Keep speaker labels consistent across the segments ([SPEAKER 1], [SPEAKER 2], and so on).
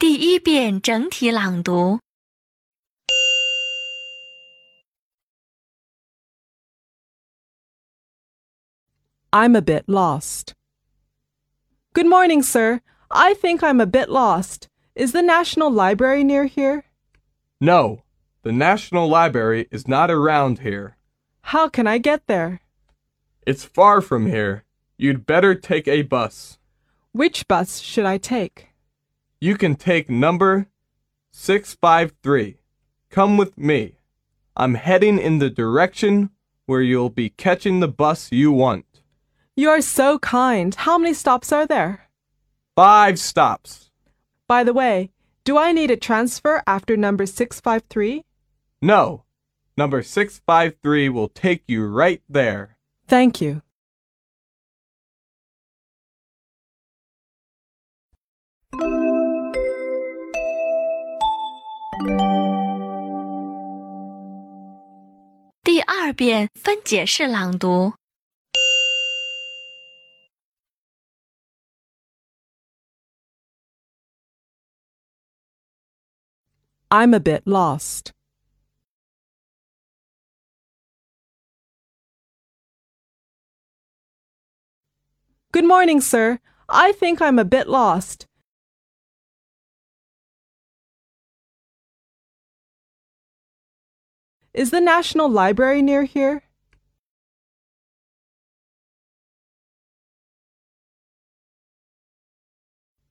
[SPEAKER 1] 第一遍整体朗读。
[SPEAKER 2] I'm a bit lost. Good morning, sir. I think I'm a bit lost. Is the National Library near here?
[SPEAKER 3] No, the National Library is not around here.
[SPEAKER 2] How can I get there?
[SPEAKER 3] It's far from here. You'd better take a bus.
[SPEAKER 2] Which bus should I take?
[SPEAKER 3] You can take number 653. Come with me. I'm heading in the direction where you'll be catching the bus you want.
[SPEAKER 2] You are so kind. How many stops are there?
[SPEAKER 3] Five stops.
[SPEAKER 2] By the way, do I need a transfer after number 653?
[SPEAKER 3] No, number 653 will take you right there.
[SPEAKER 2] Thank you.
[SPEAKER 1] 第二遍分解式朗读。
[SPEAKER 2] I'm a bit lost. Good morning, sir. I think I'm a bit lost. Is the National Library near here?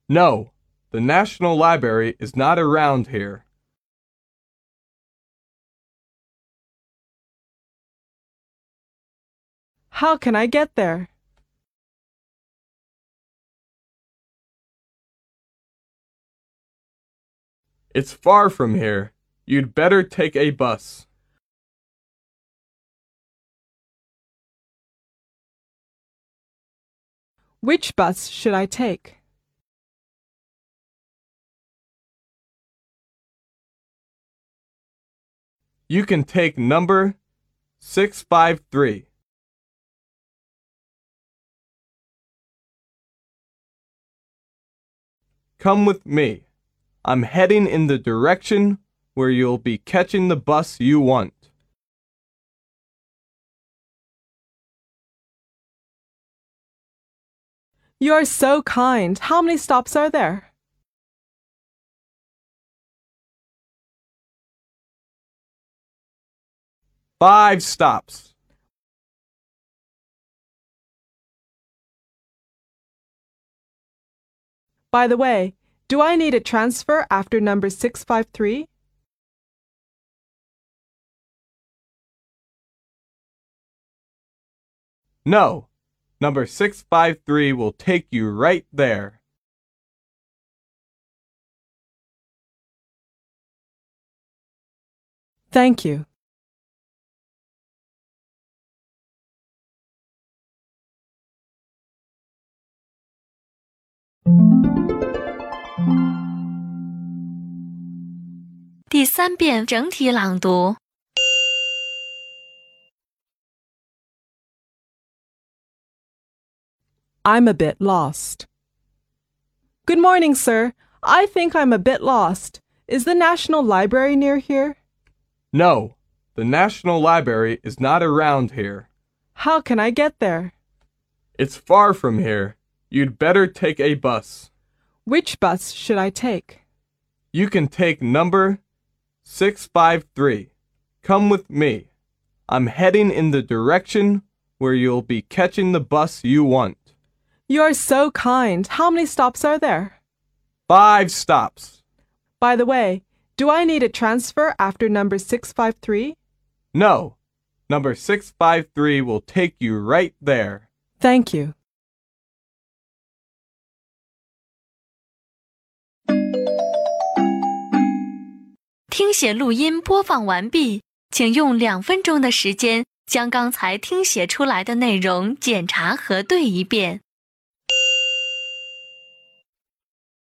[SPEAKER 3] No, the National Library is not around here.
[SPEAKER 2] How can I get there?
[SPEAKER 3] It's far from here. You'd better take a bus.
[SPEAKER 2] Which bus should I take?
[SPEAKER 3] You can take number 653. Come with me. I'm heading in the direction where you'll be catching the bus you want.
[SPEAKER 2] You are so kind. How many stops are there?
[SPEAKER 3] Five stops.
[SPEAKER 2] By the way, do I need a transfer after number 653?
[SPEAKER 3] No, Number 653 will take you right there.
[SPEAKER 2] Thank you. I'm a bit lost. Good morning, sir. I think I'm a bit lost. Is the National Library near here?
[SPEAKER 3] No, the National Library is not around here.
[SPEAKER 2] How can I get there?
[SPEAKER 3] It's far from here. You'd better take a bus.
[SPEAKER 2] Which bus should I take?
[SPEAKER 3] You can take number 653. Come with me. I'm heading in the direction where you'll be catching the bus you want.
[SPEAKER 2] You are so kind. How many stops are there?
[SPEAKER 3] Five stops.
[SPEAKER 2] By the way, do I need a transfer after number 653?
[SPEAKER 3] No, number 653 will take you right there.
[SPEAKER 2] Thank you.